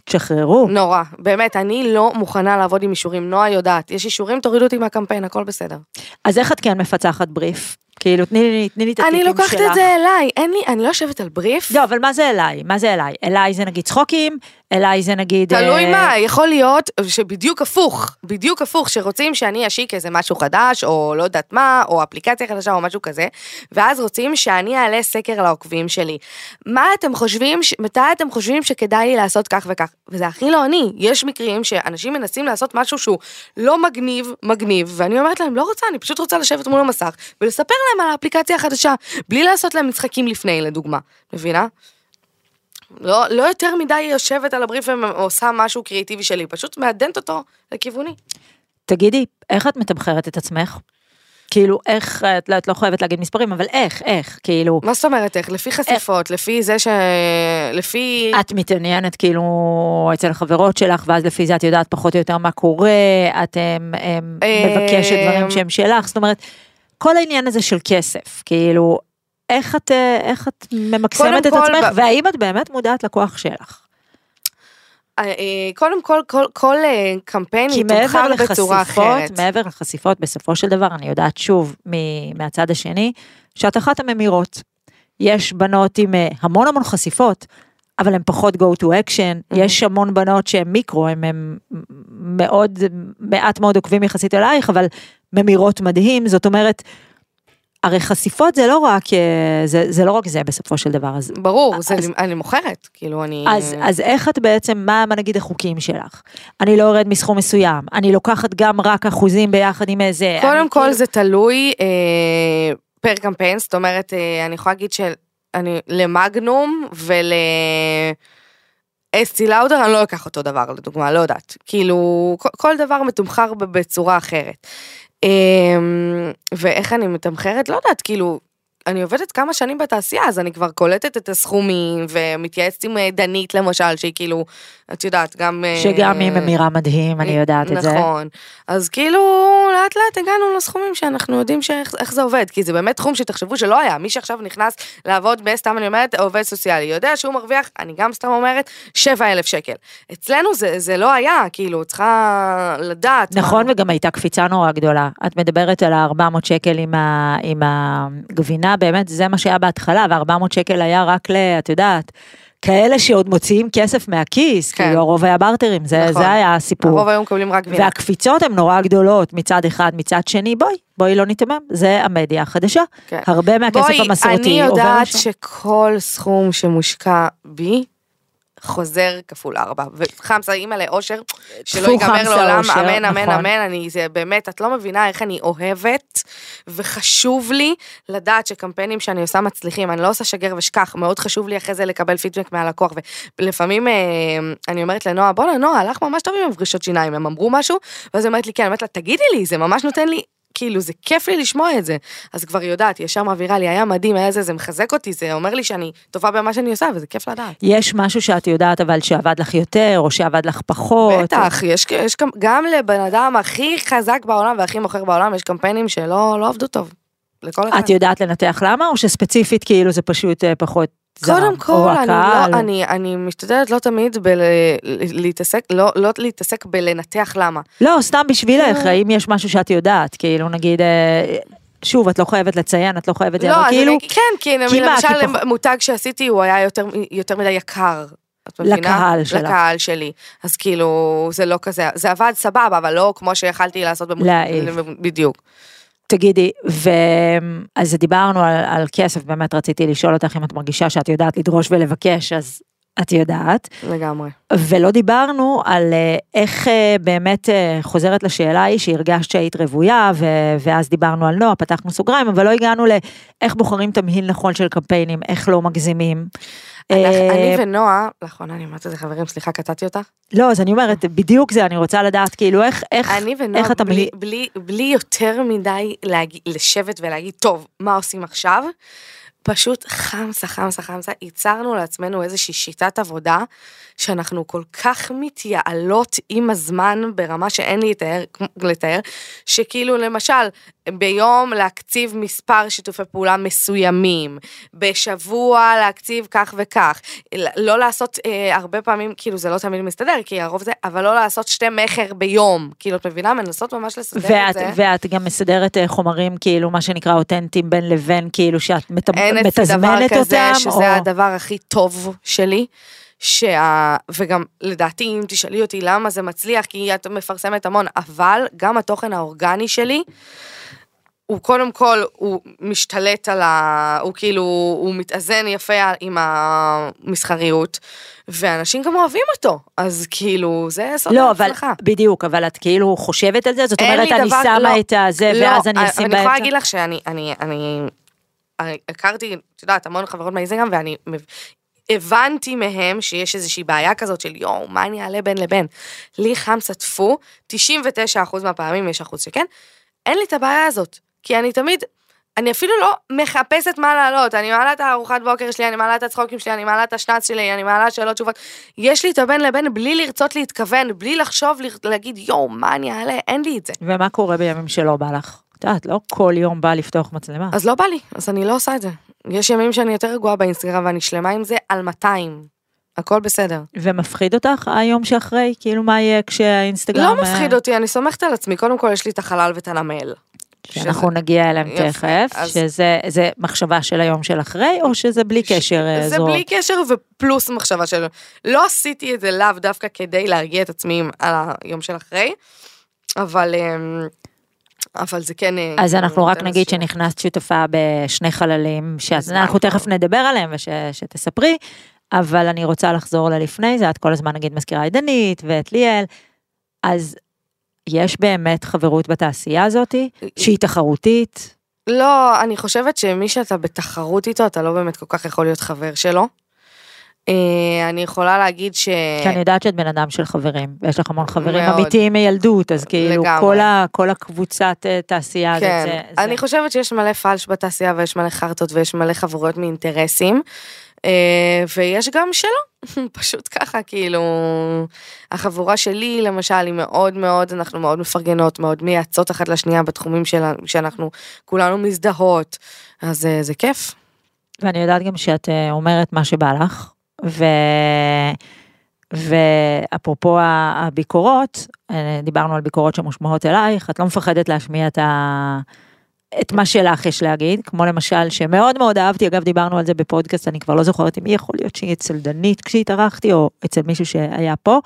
תשחררו. נורא, באמת, אני לא מוכנה לעבוד עם אישורים, נועה יודעת, יש אישורים, תורידו אותי מהקמפיין, הכל בסדר. אז איך את כן מפצחת בריף? כאילו, תני לי, תני לי את הטיפים אני שלך. לוקחת את זה אליי, אין לי, אני לא יושבת על בריף. לא, אבל מה זה אליי? מה זה אליי? אליי זה נגיד צחוקים, אליי זה נגיד... תלוי אה, מה, יכול להיות שבדיוק הפוך, בדיוק הפוך, שרוצים שאני אשיק איזה משהו חדש, או לא יודעת מה, או אפליקציה חדשה, או משהו כזה, ואז רוצים שאני אעלה סקר לעוקבים שלי. מה אתם חושבים, מתי אתם חושבים שכדאי לי לעשות כך וכך? וזה הכי לא אני, יש מקרים שאנשים מנסים לעשות משהו שהוא לא מגניב, מגניב, ואני אומרת להם, לא רוצה, אני פשוט רוצה לשבת מול המסך, ולספר להם על האפליקציה החדשה, בלי לעשות להם משחקים לפני, לדוגמה, מבינה? לא, לא יותר מדי יושבת על הבריף ועושה משהו קריאיטיבי שלי, פשוט מעדנת אותו לכיווני. תגידי, איך את מתמחרת את עצמך? כאילו, איך, את לא, את לא חייבת להגיד מספרים, אבל איך, איך, כאילו, מה זאת אומרת איך? לפי חשיפות, לפי זה ש... לפי... את מתעניינת כאילו אצל החברות שלך, ואז לפי זה את יודעת פחות או יותר מה קורה, את em, em, אה, מבקשת דברים שהם שלך, זאת אומרת, כל העניין הזה של כסף, כאילו, איך את, אה, איך את ממקסמת את כל, עצמך, ב- והאם את באמת מודעת לכוח שלך? אה, אה, קודם כל, כל, כל אה, קמפיין כי יתומחר בצורה אחרת. מעבר לחשיפות, בסופו של דבר, אני יודעת שוב מהצד השני, שאת אחת הממירות. יש בנות עם המון המון חשיפות, אבל הן פחות go to action, יש המון בנות שהן מיקרו, הן הן מאוד, מעט מאוד עוקבים יחסית אלייך, אבל ממירות מדהים, זאת אומרת, הרי חשיפות זה לא רק, אה, זה, זה לא רק זה בסופו של דבר, אז ברור, זה, אז- אני, מוכרת, כאילו אני... אז, אז איך את בעצם, מה, מה נגיד החוקים שלך? אני לא יורד מסכום מסוים, אני לוקחת גם רק אחוזים ביחד עם איזה... קודם כל כאילו- זה תלוי אה, פר קמפיין, זאת אומרת, אה, אני יכולה להגיד שאני למגנום ול... אסטי לאודר אני לא אקח אותו דבר לדוגמה, לא יודעת. כאילו, כל, דבר מתומחר בצורה אחרת. אה, ואיך אני מתמחרת? לא יודעת, כאילו, אני עובדת כמה שנים בתעשייה, אז אני כבר קולטת את הסכומים ומתייעצת עם אה, דנית למשל, שהיא כאילו, את יודעת, גם... אה, שגם היא ממירה מדהים, אני יודעת את זה. נכון. אז כאילו, לאט לאט הגענו לסכומים שאנחנו יודעים שאיך איך זה עובד, כי זה באמת תחום שתחשבו שלא היה. מי שעכשיו נכנס לעבוד בסתם אני אומרת, עובד סוציאלי, יודע שהוא מרוויח, אני גם סתם אומרת, 7,000 שקל. אצלנו זה, זה לא היה, כאילו, צריכה לדעת. מה- נכון, וגם הייתה קפיצה נורא גדולה. את מדברת על ה-400 שקל עם הגבינה, באמת, זה מה שהיה בהתחלה, וה-400 שקל היה רק ל... את יודעת, כאלה שעוד מוציאים כסף מהכיס, כן. כאילו הרוב היה בארטרים, זה, נכון. זה היה הסיפור. הרוב היו מקבלים רק גבינה. והקפיצות הן נורא גדולות מצד אחד, מצד שני, בואי, בואי לא ניתמם, זה המדיה החדשה. כן. הרבה מהכסף המסורתי בואי, אני עובר יודעת לשם. שכל סכום שמושקע בי, חוזר כפול ארבע. וחמסה, אימא לאושר, שלא ייגמר לעולם, אושר, אמן, אמן, נכון. אמן, אני, זה באמת, את לא מבינה איך אני אוהבת, וחשוב לי לדעת שקמפיינים שאני עושה מצליחים, אני לא עושה שגר ושכח, מאוד חשוב לי אחרי זה לקבל פידבק מהלקוח, ולפעמים אה, אני אומרת לנועה, בואנה, נועה, הלך ממש טוב עם הפרישות שיניים, הם אמרו משהו, ואז היא אומרת לי, כן, אני אומרת לה, תגידי לי, זה ממש נותן לי כאילו זה כיף לי לשמוע את זה. אז כבר יודעת, ישר מעבירה לי, היה מדהים, היה זה, זה מחזק אותי, זה אומר לי שאני טובה במה שאני עושה, וזה כיף לדעת. יש משהו שאת יודעת אבל שעבד לך יותר, או שעבד לך פחות. בטח, יש, יש גם, גם לבן אדם הכי חזק בעולם והכי מוכר בעולם, יש קמפיינים שלא לא עבדו טוב. לכל אחד. את יודעת לנתח למה, או שספציפית כאילו זה פשוט אה, פחות קודם או כל, אני, הקהל? לא, אני, אני משתדלת לא תמיד בל, להתעסק, לא, לא להתעסק בלנתח למה. לא, סתם בשבילך, לא. האם יש משהו שאת יודעת, כאילו נגיד, אה, שוב, את לא חייבת לציין, את לא חייבת, לא, אבל כאילו, אני, כן, כי למשל כי פח- מותג שעשיתי הוא היה יותר, יותר מדי יקר. את מבינה? לקהל שלך. לקהל שלי. אז כאילו, זה לא כזה, זה עבד סבבה, אבל לא כמו שיכלתי לעשות במותג. בדיוק. תגידי, ו... אז דיברנו על, על כסף, באמת רציתי לשאול אותך אם את מרגישה שאת יודעת לדרוש ולבקש, אז את יודעת. לגמרי. ולא דיברנו על אה, איך אה, באמת אה, חוזרת לשאלה ההיא שהרגשת שהיית רוויה, ו- ואז דיברנו על נועה, פתחנו סוגריים, אבל לא הגענו לאיך בוחרים תמהיל נכון של קמפיינים, איך לא מגזימים. אני ונועה, לאחרונה אני אומרת את זה חברים, סליחה, קטעתי אותך. לא, אז אני אומרת, בדיוק זה, אני רוצה לדעת כאילו איך, איך, אני ונועה, איך בלי, מי- בלי, בלי יותר מדי לשבת ולהגיד, טוב, מה עושים עכשיו? פשוט חמסה, חמסה, חמסה, ייצרנו לעצמנו איזושהי שיטת עבודה, שאנחנו כל כך מתייעלות עם הזמן ברמה שאין לי לתאר, לתאר, שכאילו למשל, ביום להקציב מספר שיתופי פעולה מסוימים, בשבוע להקציב כך וכך, לא לעשות אה, הרבה פעמים, כאילו זה לא תמיד מסתדר, כי הרוב זה, אבל לא לעשות שתי מכר ביום, כאילו את מבינה? מנסות ממש לסדר את ואת, זה. ואת גם מסדרת אה, חומרים כאילו מה שנקרא אותנטיים בין לבין כאילו שאת מת, דבר מתזמנת כזה, אותם, שזה או... הדבר הכי טוב שלי. שה... וגם לדעתי אם תשאלי אותי למה זה מצליח כי את מפרסמת המון אבל גם התוכן האורגני שלי הוא קודם כל הוא משתלט על ה... הוא כאילו הוא מתאזן יפה עם המסחריות ואנשים גם אוהבים אותו אז כאילו זה סוד לא, אבל ההצלחה. בדיוק, אבל את כאילו חושבת על זה? זאת אומרת, אני דבר- שמה לא, את הזה, לא, ואז אני אשים אני באמצע? יכולה להגיד לך שאני, אני, אני, אני הכרתי, את יודעת, המון חברות מהאינסטגרם, ואני הבנתי מהם שיש איזושהי בעיה כזאת של יואו, מה אני אעלה בין לבין? לי חמסה טפו, 99% מהפעמים יש אחוז שכן, אין לי את הבעיה הזאת, כי אני תמיד, אני אפילו לא מחפשת מה לעלות, אני מעלה את הארוחת בוקר שלי, אני מעלה את הצחוקים שלי, אני מעלה את השנץ שלי, אני מעלה שאלות תשובות, יש לי את הבין לבין בלי לרצות להתכוון, בלי לחשוב, להגיד יואו, מה אני אעלה, אין לי את זה. ומה קורה בימים שלא בא לך? את יודעת, לא כל יום בא לפתוח מצלמה. אז לא בא לי, אז אני לא עושה את זה. יש ימים שאני יותר רגועה באינסטגרם ואני שלמה עם זה על 200. הכל בסדר. ומפחיד אותך היום שאחרי? כאילו מה יהיה כשהאינסטגרם... לא אה, מפחיד אותי, אני סומכת על עצמי. קודם כל יש לי את החלל ואת הנמל. שאנחנו נגיע אליהם יפה, תכף, אז- שזה זה מחשבה של היום של אחרי, או שזה בלי קשר אה, זה זו? בלי קשר ופלוס מחשבה של... לא עשיתי את זה לאו דווקא כדי להרגיע את עצמי על היום של אחרי, אבל... אבל זה כן... אה, אז אנחנו רק נותן נגיד איזשהו- שנכנסת שותפה בשני חללים, שאנחנו? תכף נדבר עליהם ושתספרי, אבל אני רוצה לחזור ללפני זה, את כל הזמן נגיד מזכירה את דנית ואת ליאל, אז יש באמת חברות בתעשייה הזאתי, שהיא תחרותית, לא, אני חושבת שמי שאתה בתחרות איתו, אתה לא באמת כל כך יכול להיות חבר שלו. אה, אני יכולה להגיד ש... כי אני יודעת שאת בן אדם של חברים, ויש לך המון חברים מאוד. אמיתיים מילדות, אז כאילו לגמרי. כל, ה, כל הקבוצת אה, תעשייה הזאת, כן, זה, זה... אני חושבת שיש מלא פלש בתעשייה ויש מלא חרטות ויש מלא חברויות מאינטרסים. אה, ויש גם שלא, פשוט ככה, כאילו, החבורה שלי למשל היא מאוד מאוד, אנחנו מאוד מפרגנות, מאוד מייעצות אחת לשנייה בתחומים שלנו, שאנחנו כולנו מזדהות, אז זה כיף. ואני יודעת גם שאת אומרת מה שבא לך, ו... ואפרופו הביקורות, אה, דיברנו על ביקורות שמושמעות אלייך, את לא מפחדת להשמיע את, ה... את מה שלך יש להגיד, כמו למשל, שמאוד מאוד אהבתי, אגב דיברנו על זה בפודקאסט, אני כבר לא זוכרת אם מי יכול להיות שהיא אצל דנית כשהתארחתי, או אצל מישהו שהיה פה,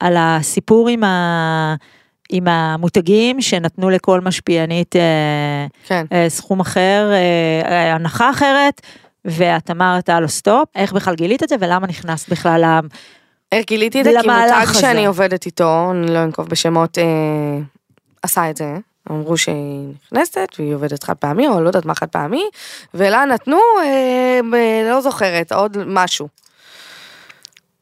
על הסיפור עם, ה... עם המותגים שנתנו לכל משפיענית אה, כן. אה, סכום אחר, הנחה אחרת, ואת אמרת לו סטופ, איך בכלל גילית את זה ולמה נכנסת בכלל. איך גיליתי את זה? כי מותג. שאני עובדת איתו, אני לא אנקוב בשמות, אה, עשה את זה. אמרו שהיא נכנסת והיא עובדת חד פעמי או לא יודעת מה חד פעמי ולה נתנו אה, ב- לא זוכרת עוד משהו.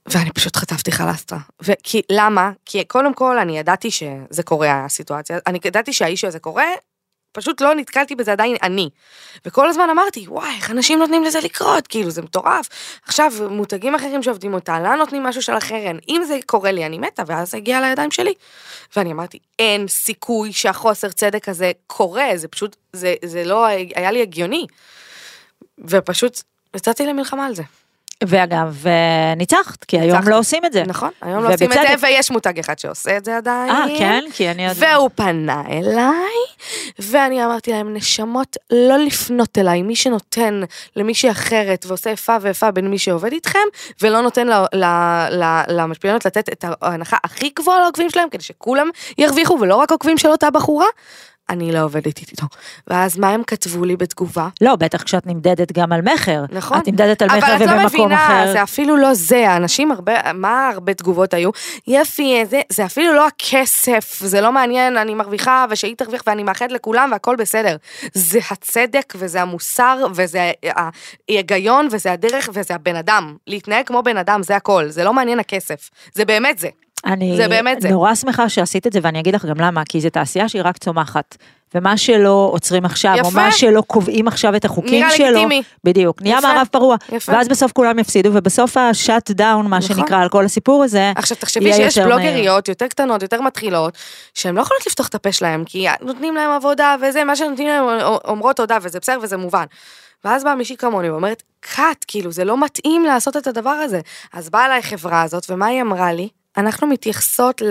ואני פשוט חטפתי חלסטרה. וכי למה? כי קודם כל אני ידעתי שזה קורה הסיטואציה, אני ידעתי שהאישו הזה קורה פשוט לא נתקלתי בזה עדיין אני. וכל הזמן אמרתי, וואי, איך אנשים נותנים לזה לקרות? כאילו, זה מטורף. עכשיו, מותגים אחרים שעובדים אותה, לה נותנים משהו של אחרן. אם זה קורה לי, אני מתה, ואז זה הגיע לידיים שלי. ואני אמרתי, אין סיכוי שהחוסר צדק הזה קורה, זה פשוט, זה, זה לא היה לי הגיוני. ופשוט יצאתי למלחמה על זה. ואגב, אה, ניצחת, כי היום. לא עושים את זה. נכון, היום לא עושים את. זה, ויש מותג אחד שעושה את זה עדיין. אה, כן? כי אני עוד... והוא פנה אליי, ואני אמרתי להם, נשמות, לא לפנות אליי, מי שנותן למישהי אחרת ועושה איפה ואיפה בין מי שעובד איתכם, ולא נותן ל- ל- ל- למשפיענות לתת את ההנחה הכי גבוהה לעוקבים שלהם, כדי שכולם ירוויחו, ולא רק עוקבים של אותה בחורה, אני לא עובדת איתו. ואז מה הם כתבו לי בתגובה? לא, בטח כשאת נמדדת גם על מכר. נכון. את נמדדת על מכר אבל את לא ובמקום מבינה, אחר. זה אפילו לא זה, האנשים הרבה, מה הרבה תגובות היו? יפי, זה, זה אפילו לא הכסף, זה לא מעניין, אני מרוויחה ושהיא תרוויח ואני מאחד לכולם והכל בסדר. זה הצדק וזה המוסר וזה ההיגיון וזה הדרך וזה הבן אדם. להתנהג כמו בן אדם, זה הכל, זה לא מעניין הכסף. זה באמת זה. אני זה באמת זה. נורא שמחה שעשית את זה, ואני אגיד לך גם למה, כי זו תעשייה שהיא רק צומחת. ומה שלא עוצרים עכשיו, או יפה. מה שלא קובעים עכשיו את החוקים נראה שלו, לגיטימי. בדיוק, נהיה. מערב פרוע, יפה. ואז בסוף כולם יפסידו, ובסוף השאט דאון, מה נכון. שנקרא, על כל הסיפור הזה, עכשיו תחשבי שיש. בלוגריות יותר קטנות, יותר מתחילות, שהן לא יכולות לפתוח את הפה שלהם, כי נותנים להם עבודה וזה, מה שנותנים להם אומרות תודה וזה בסדר וזה מובן. ואז באה מישהי כמוני ואומרת, קאט, כאילו זה לא מתאים לעשות את הדבר הזה. אז באה אליי חברה הזאת, ומה היא אמרה לי? אנחנו מתייחסות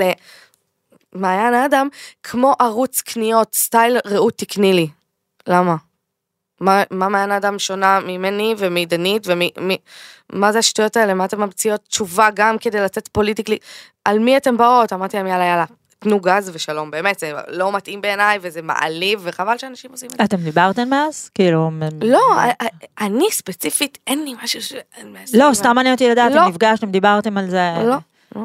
למעיין האדם כמו ערוץ קניות, סטייל רעות תקני לי. למה? מה, מה מעיין האדם שונה ממני ומדנית ומ... מה זה השטויות האלה? מה אתן ממציאות תשובה גם כדי לצאת politically? על מי אתן באות? אמרתי להם יאללה יאללה, תנו גז ושלום, באמת, זה לא מתאים בעיניי וזה מעליב וחבל שאנשים עושים את זה. אתם דיברתן מאז? כאילו... לא, אני ספציפית, אין לי משהו ש... לא, סתם מעניין אותי לדעת לא. אם נפגשתם, דיברתם על זה. לא, לא.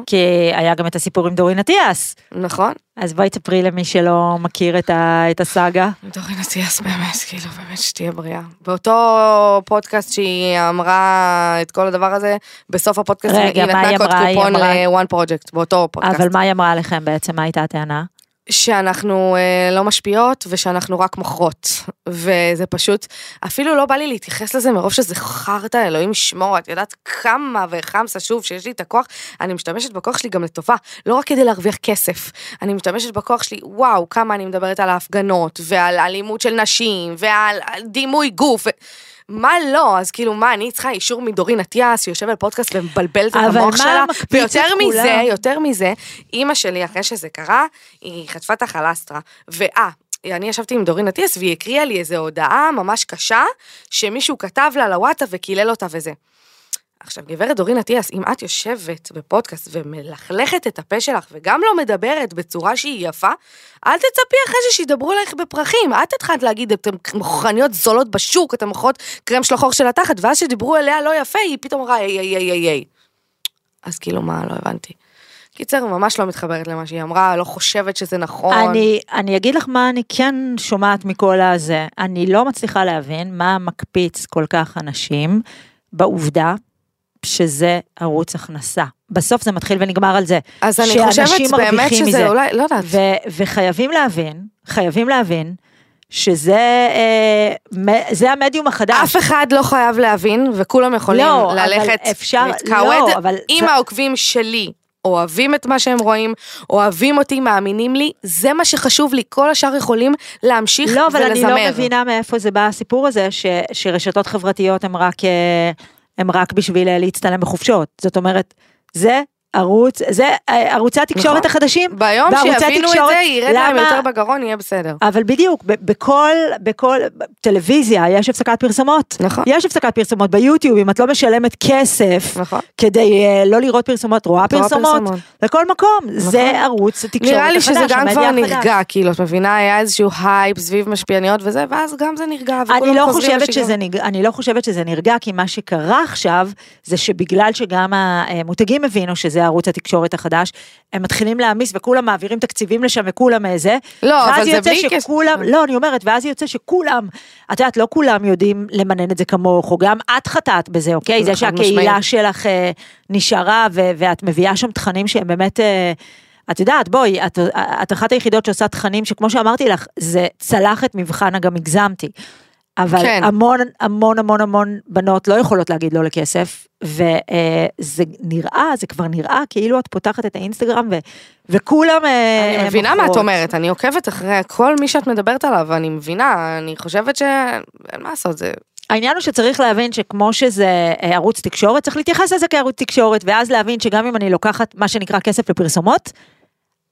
כי היה גם את הסיפור עם דורין אטיאס. נכון? אז בואי תספרי למי שלא מכיר את ה- את הסאגה. דורין אטיאס באמת, כאילו, באמת שתהיה בריאה. באותו פודקאסט שהיא אמרה את כל הדבר הזה, בסוף הפודקאסט רגע, היא נתנה קוד קופון ל-one project, באותו פודקאסט. אבל מה היא אמרה עליכם בעצם? מה הייתה הטענה? שאנחנו אה, לא משפיעות ושאנחנו רק מוכרות. וזה פשוט, אפילו לא בא לי להתייחס לזה מרוב שזה חרטא, אלוהים ישמור, את יודעת כמה וחמסה שוב שיש לי את הכוח, אני משתמשת בכוח שלי גם לטובה, לא רק כדי להרוויח כסף, אני משתמשת בכוח שלי, וואו, כמה אני מדברת על ההפגנות, ועל אלימות של נשים, ועל על דימוי גוף. ו... מה לא, אז כאילו מה, אני צריכה אישור מדורין אטיאס, שיושב על פודקאסט ומבלבלת את המוח שלה, ויותר מזה? יותר מזה, אימא שלי, אחרי שזה קרה, היא חטפה את החלסטרה, ואה, אני ישבתי עם דורין אטיאס והיא הקריאה לי איזו הודעה ממש קשה, שמישהו כתב לה לוואטסאפ וקילל אותה וזה. עכשיו, גברת דורין אטיאס, אם את יושבת בפודקאסט ומלכלכת את הפה שלך וגם לא מדברת בצורה שהיא יפה, אל תצפי אחרי זה שידברו עלייך בפרחים. את התחלת להגיד, אתן מוכרניות זולות בשוק, אתן מוכרות קרם של החור של התחת, ואז שדיברו עליה לא יפה, היא פתאום אמרה איי איי איי איי. אז כאילו מה, לא הבנתי. קיצר, ממש לא מתחברת למה שהיא אמרה, לא חושבת שזה נכון. אני, אני אגיד לך מה אני כן שומעת מכל הזה. אני לא מצליחה להבין מה מקפיץ כל כך אנשים בעובדה שזה ערוץ הכנסה. בסוף זה מתחיל ונגמר על זה. אז אני חושבת באמת שזה מזה. אולי, לא יודעת. ו- וחייבים להבין, חייבים להבין, שזה אה, זה המדיום החדש. אף אחד לא חייב להבין, וכולם יכולים לא, ללכת להתקעווד. לא, אבל אם זה- העוקבים שלי אוהבים את מה שהם רואים, אוהבים אותי, מאמינים לי, זה מה שחשוב לי, כל השאר יכולים להמשיך לא, אבל ולזמר. אני לא מבינה מאיפה זה בא הסיפור הזה, ש, שרשתות חברתיות הם רק, אה, הם רק בשביל אה, להצטלם בחופשות. זאת אומרת, זה ערוץ, זה אה, ערוצי התקשורת נכון. החדשים. ביום שיבינו את תקשורת, זה, ירד להם יותר בגרון, יהיה בסדר. אבל בדיוק, בכל, בכל טלוויזיה יש הפסקת פרסומות. נכון. יש הפסקת פרסומות ביוטיוב, אם את לא משלמת כסף נכון. כדי אה, לא לראות פרסומות, רואה פרסומות. לכל מקום. זה ערוץ התקשורת נראה לי החדש, שזה גם כבר החדש. נרגע, כאילו, את מבינה, היה איזשהו הייפ סביב משפיעניות וזה, ואז גם זה נרגע, וכולם אני לא, חוזרים חושבת לשגרה. שזה נרגע, אני לא חושבת שזה נרגע, כי מה שקרה עכשיו, זה שבגלל שגם המותגים הבינו שזה ערוץ התקשורת החדש, הם מתחילים להעמיס וכולם מעבירים תקציבים לשם וכולם איזה. לא, אבל זה בלי כסף. שכולם, לא, אני אומרת, ואז יוצא שכולם, את יודעת, לא כולם יודעים למנן את זה כמוך, או גם את חטאת בזה, אוקיי? זה שהקהילה משמעית. שלך אה, נשארה, ו- ואת מביאה שם תכנים שהם באמת... אה, את יודעת, בואי, את, את אחת היחידות שעושה תכנים שכמו שאמרתי לך, זה צלח את מבחן הגם הגזמתי. אבל כן. המון המון המון המון בנות לא יכולות להגיד לא לכסף, וזה נראה, זה כבר נראה כאילו את פותחת את האינסטגרם ו, וכולם אה, אני מבינה מה את. אומרת, אני עוקבת אחרי כל מי שאת מדברת עליו, אני מבינה, אני חושבת שאין מה לעשות, זה... העניין הוא שצריך להבין שכמו שזה אה, ערוץ תקשורת, צריך להתייחס לזה כערוץ תקשורת, ואז להבין שגם אם אני לוקחת מה שנקרא כסף לפרסומות,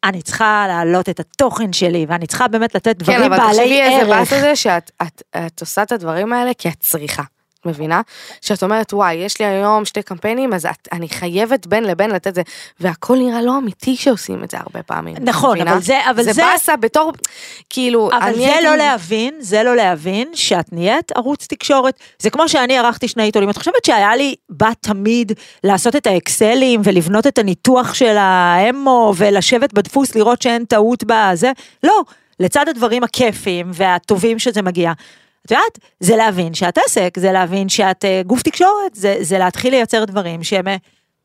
אני צריכה להעלות את התוכן שלי, ואני צריכה באמת לתת דברים כן, אבל בעלי תחשבי איזה ערך. באס זה שאת את, את עושה את הדברים האלה כי את צריכה. מבינה? שאת אומרת, וואי, יש לי היום שתי קמפיינים, אז את, אני חייבת בין לבין לתת את זה, והכל נראה לא אמיתי שעושים את זה הרבה פעמים. נכון, מבינה? אבל זה- אבל זה... זה- באסה בתור, כאילו, אבל זה הייתי- לא להבין, זה לא להבין שאת נהיית ערוץ תקשורת. זה כמו שאני ערכתי שני עיתונים, את חושבת שהיה לי בה תמיד לעשות את האקסלים ולבנות את הניתוח של האמו ולשבת בדפוס לראות שאין טעות בזה? לא, לצד הדברים הכיפיים והטובים שזה מגיע. את יודעת, זה להבין שאת עסק, זה להבין שאת אה, גוף תקשורת, זה, זה להתחיל לייצר דברים שהם, אה,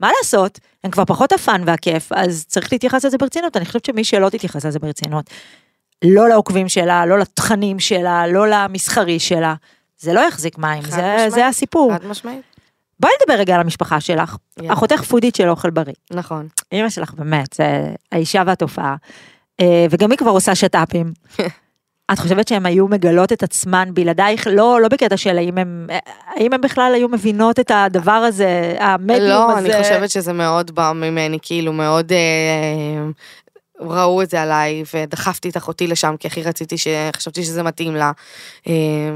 מה לעשות, הם כבר פחות הפאן והכיף, אז צריך להתייחס לזה ברצינות, אני חושבת שמי שלא תתייחס לזה ברצינות, לא לעוקבים שלה, לא לתכנים שלה, לא למסחרי שלה. זה לא יחזיק מים, זה, משמעית. זה הסיפור. חד משמעית. בואי נדבר רגע על המשפחה שלך. יאללה. אחותך פודית של אוכל בריא. נכון. אמא שלך באמת, זה האישה והתופעה. אה, וגם היא כבר עושה שת"פים. את חושבת שהן היו מגלות את עצמן בלעדייך? לא, לא בקטע של האם הם, האם הם בכלל היו מבינות את הדבר הזה, המדיום לא, הזה? אני חושבת שזה מאוד בא ממני, כאילו מאוד... אה, ראו את זה עליי ודחפתי את אחותי לשם כי הכי רציתי שחשבתי שזה מתאים לה. אה,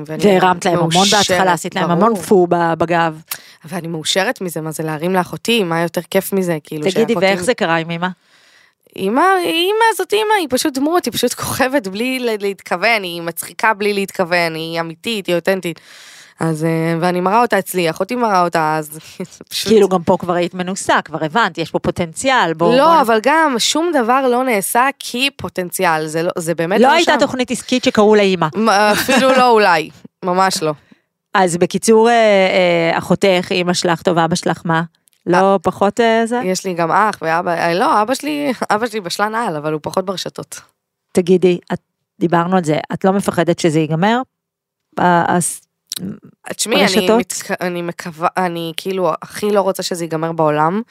והרמת להם המון בהתחלה, עשית להם. המון פו בגב. ואני מאושרת מזה, מה זה להרים לאחותי, מה יותר כיף מזה, כאילו תגידי, שאחותי- ואיך זה קרה עם אמא? אמא, אמא זאת אמא, היא פשוט דמות, היא פשוט כוכבת בלי להתכוון, היא מצחיקה בלי להתכוון, היא אמיתית, היא אותנטית. אז, אה, ואני מראה אותה אצלי, אחותי מראה אותה, אז פשוט... כאילו גם פה כבר היית מנוסה, כבר הבנת, יש פה פוטנציאל, בואו... לא, אבל גם שום דבר לא נעשה כי פוטנציאל, זה, לא, זה באמת לא לא הייתה שם. תוכנית עסקית שקראו לאימא. אפילו לא אולי, ממש לא. אז בקיצור, אה, אה, אחותך, אימא שלך טוב, אבא שלך מה? לא פחות אה, זה? יש לי גם אח ואבא, אה, לא, אבא שלי, אבא שלי בשלן על, אבל הוא פחות ברשתות. תגידי, את, דיברנו על זה, את לא מפחדת שזה ייגמר? אה, אז תשמעי, אני? מתק... אני מקווה, אני כאילו הכי לא רוצה שזה ייגמר בעולם,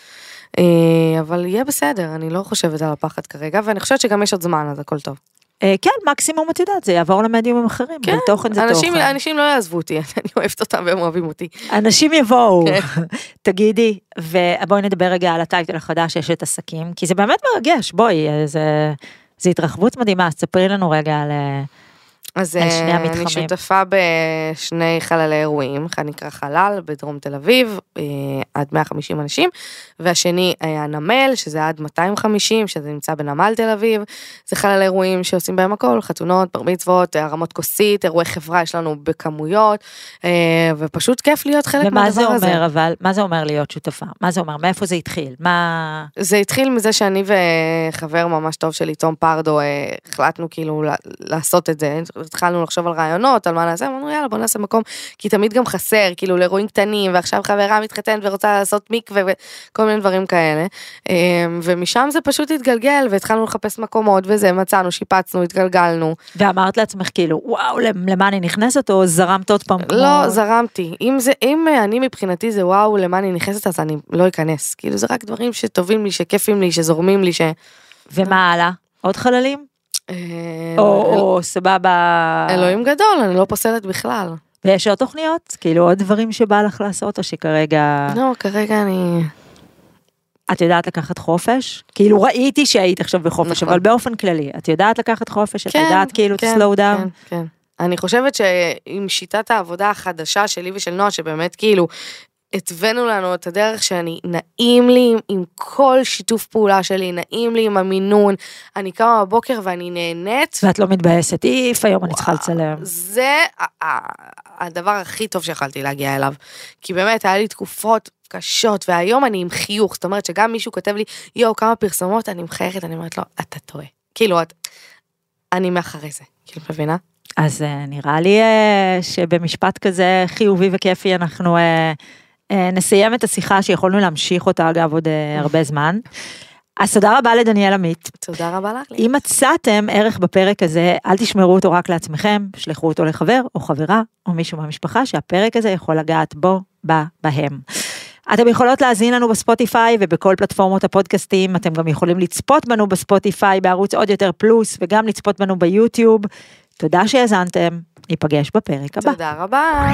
אה, אבל יהיה בסדר, אני לא חושבת על הפחד כרגע, ואני חושבת שגם יש עוד זמן, אז הכל טוב. אה, כן, מקסימום את יודעת, זה יעבור למדיומים אחרים, כן, תוכן זה אנשים, תוכן. אנשים לא יעזבו אותי, אני אוהבת אותם והם אוהבים אותי. אנשים יבואו. כן. תגידי, ובואי נדבר רגע על הטייטל החדש, יש את עסקים, כי זה באמת מרגש, בואי, אה, זה... זה התרחבות מדהימה, אז ספרי לנו רגע על... אה, אז אה. אני שותפה בשני חללי אירועים, אחד נקרא חלל בדרום תל אביב, אה, עד 150 אנשים, והשני היה נמל, שזה עד 250, שזה נמצא בנמל תל אביב. זה חלל אירועים שעושים בהם הכל, חתונות, בר מצוות, הרמות כוסית, אירועי חברה יש לנו בכמויות, אה, ופשוט כיף להיות חלק ומה זה מהדבר הזה. אומר, אבל, מה זה אומר להיות שותפה? מה זה אומר? מאיפה זה התחיל? מה... זה התחיל מזה שאני וחבר ממש טוב שלי, תום פרדו, אה, החלטנו כאילו לעשות את זה, התחלנו לחשוב על רעיונות, על מה נעשה, אמרנו יאללה בוא נעשה מקום, כי תמיד גם חסר, כאילו לאירועים קטנים, ועכשיו חברה מתחתנת ורוצה לעשות מקווה וכל מיני דברים כאלה, אה, ומשם זה פשוט התגלגל, והתחלנו לחפש מקומות וזה, מצאנו, שיפצנו, התגלגלנו, ואמרת לעצמך כאילו, וואו, למה אני נכנסת, או זרמת עוד פעם כמו... לא, זרמתי, אם זה, אם אה, אני מבחינתי זה וואו, למה אני נכנסת, אז אני לא אכנס, כאילו זה רק דברים שטובים לי, שכיפים לי, שזורמים לי, ש... ומה הלאה? עוד חללים? אה, או, או סבבה... אלוהים גדול, אני לא פוסלת בכלל. ויש עוד תוכניות? כאילו עוד דברים שבא לך לעשות, או שכרגע... לא, כרגע אני... את יודעת לקחת חופש? כאילו ראיתי שהיית עכשיו בחופש, נכון. אבל באופן כללי, את יודעת לקחת חופש? את כן, יודעת כאילו to כן, slow down? כן, כן. אני חושבת שעם שיטת העבודה החדשה שלי ושל נועה, שבאמת כאילו התווינו לנו את הדרך שאני, נעים לי עם, עם כל שיתוף פעולה שלי, נעים לי עם המינון, אני קמה בבוקר ואני נהנית. ואת לא מתבאסת, איף, היום אני צריכה לצלם. זה הדבר הכי טוב שיכלתי להגיע אליו. כי באמת, היה לי תקופות קשות, והיום אני עם חיוך, זאת אומרת שגם מישהו כותב לי, יואו, כמה פרסומות, אני מחייכת, אני אומרת לו, אתה טועה. כאילו, את... אני מאחורי זה, כאילו, מבינה? אז אה, נראה לי אה, שבמשפט כזה חיובי וכיפי אנחנו אה, נסיים את השיחה שיכולנו להמשיך אותה אגב עוד אה, הרבה זמן. אז תודה רבה לדניאל עמית. תודה רבה לך. אם מצאתם ערך בפרק הזה, אל תשמרו אותו רק לעצמכם, שלחו אותו לחבר או חברה או מישהו מהמשפחה שהפרק הזה יכול לגעת בו, בה, בהם. אתם יכולות להאזין לנו בספוטיפיי ובכל פלטפורמות הפודקאסטים, אתם גם יכולים לצפות בנו בספוטיפיי בערוץ עוד יותר פלוס וגם לצפות בנו ביוטיוב. תודה שהאזנתם, ניפגש בפרק הבא. תודה רבה.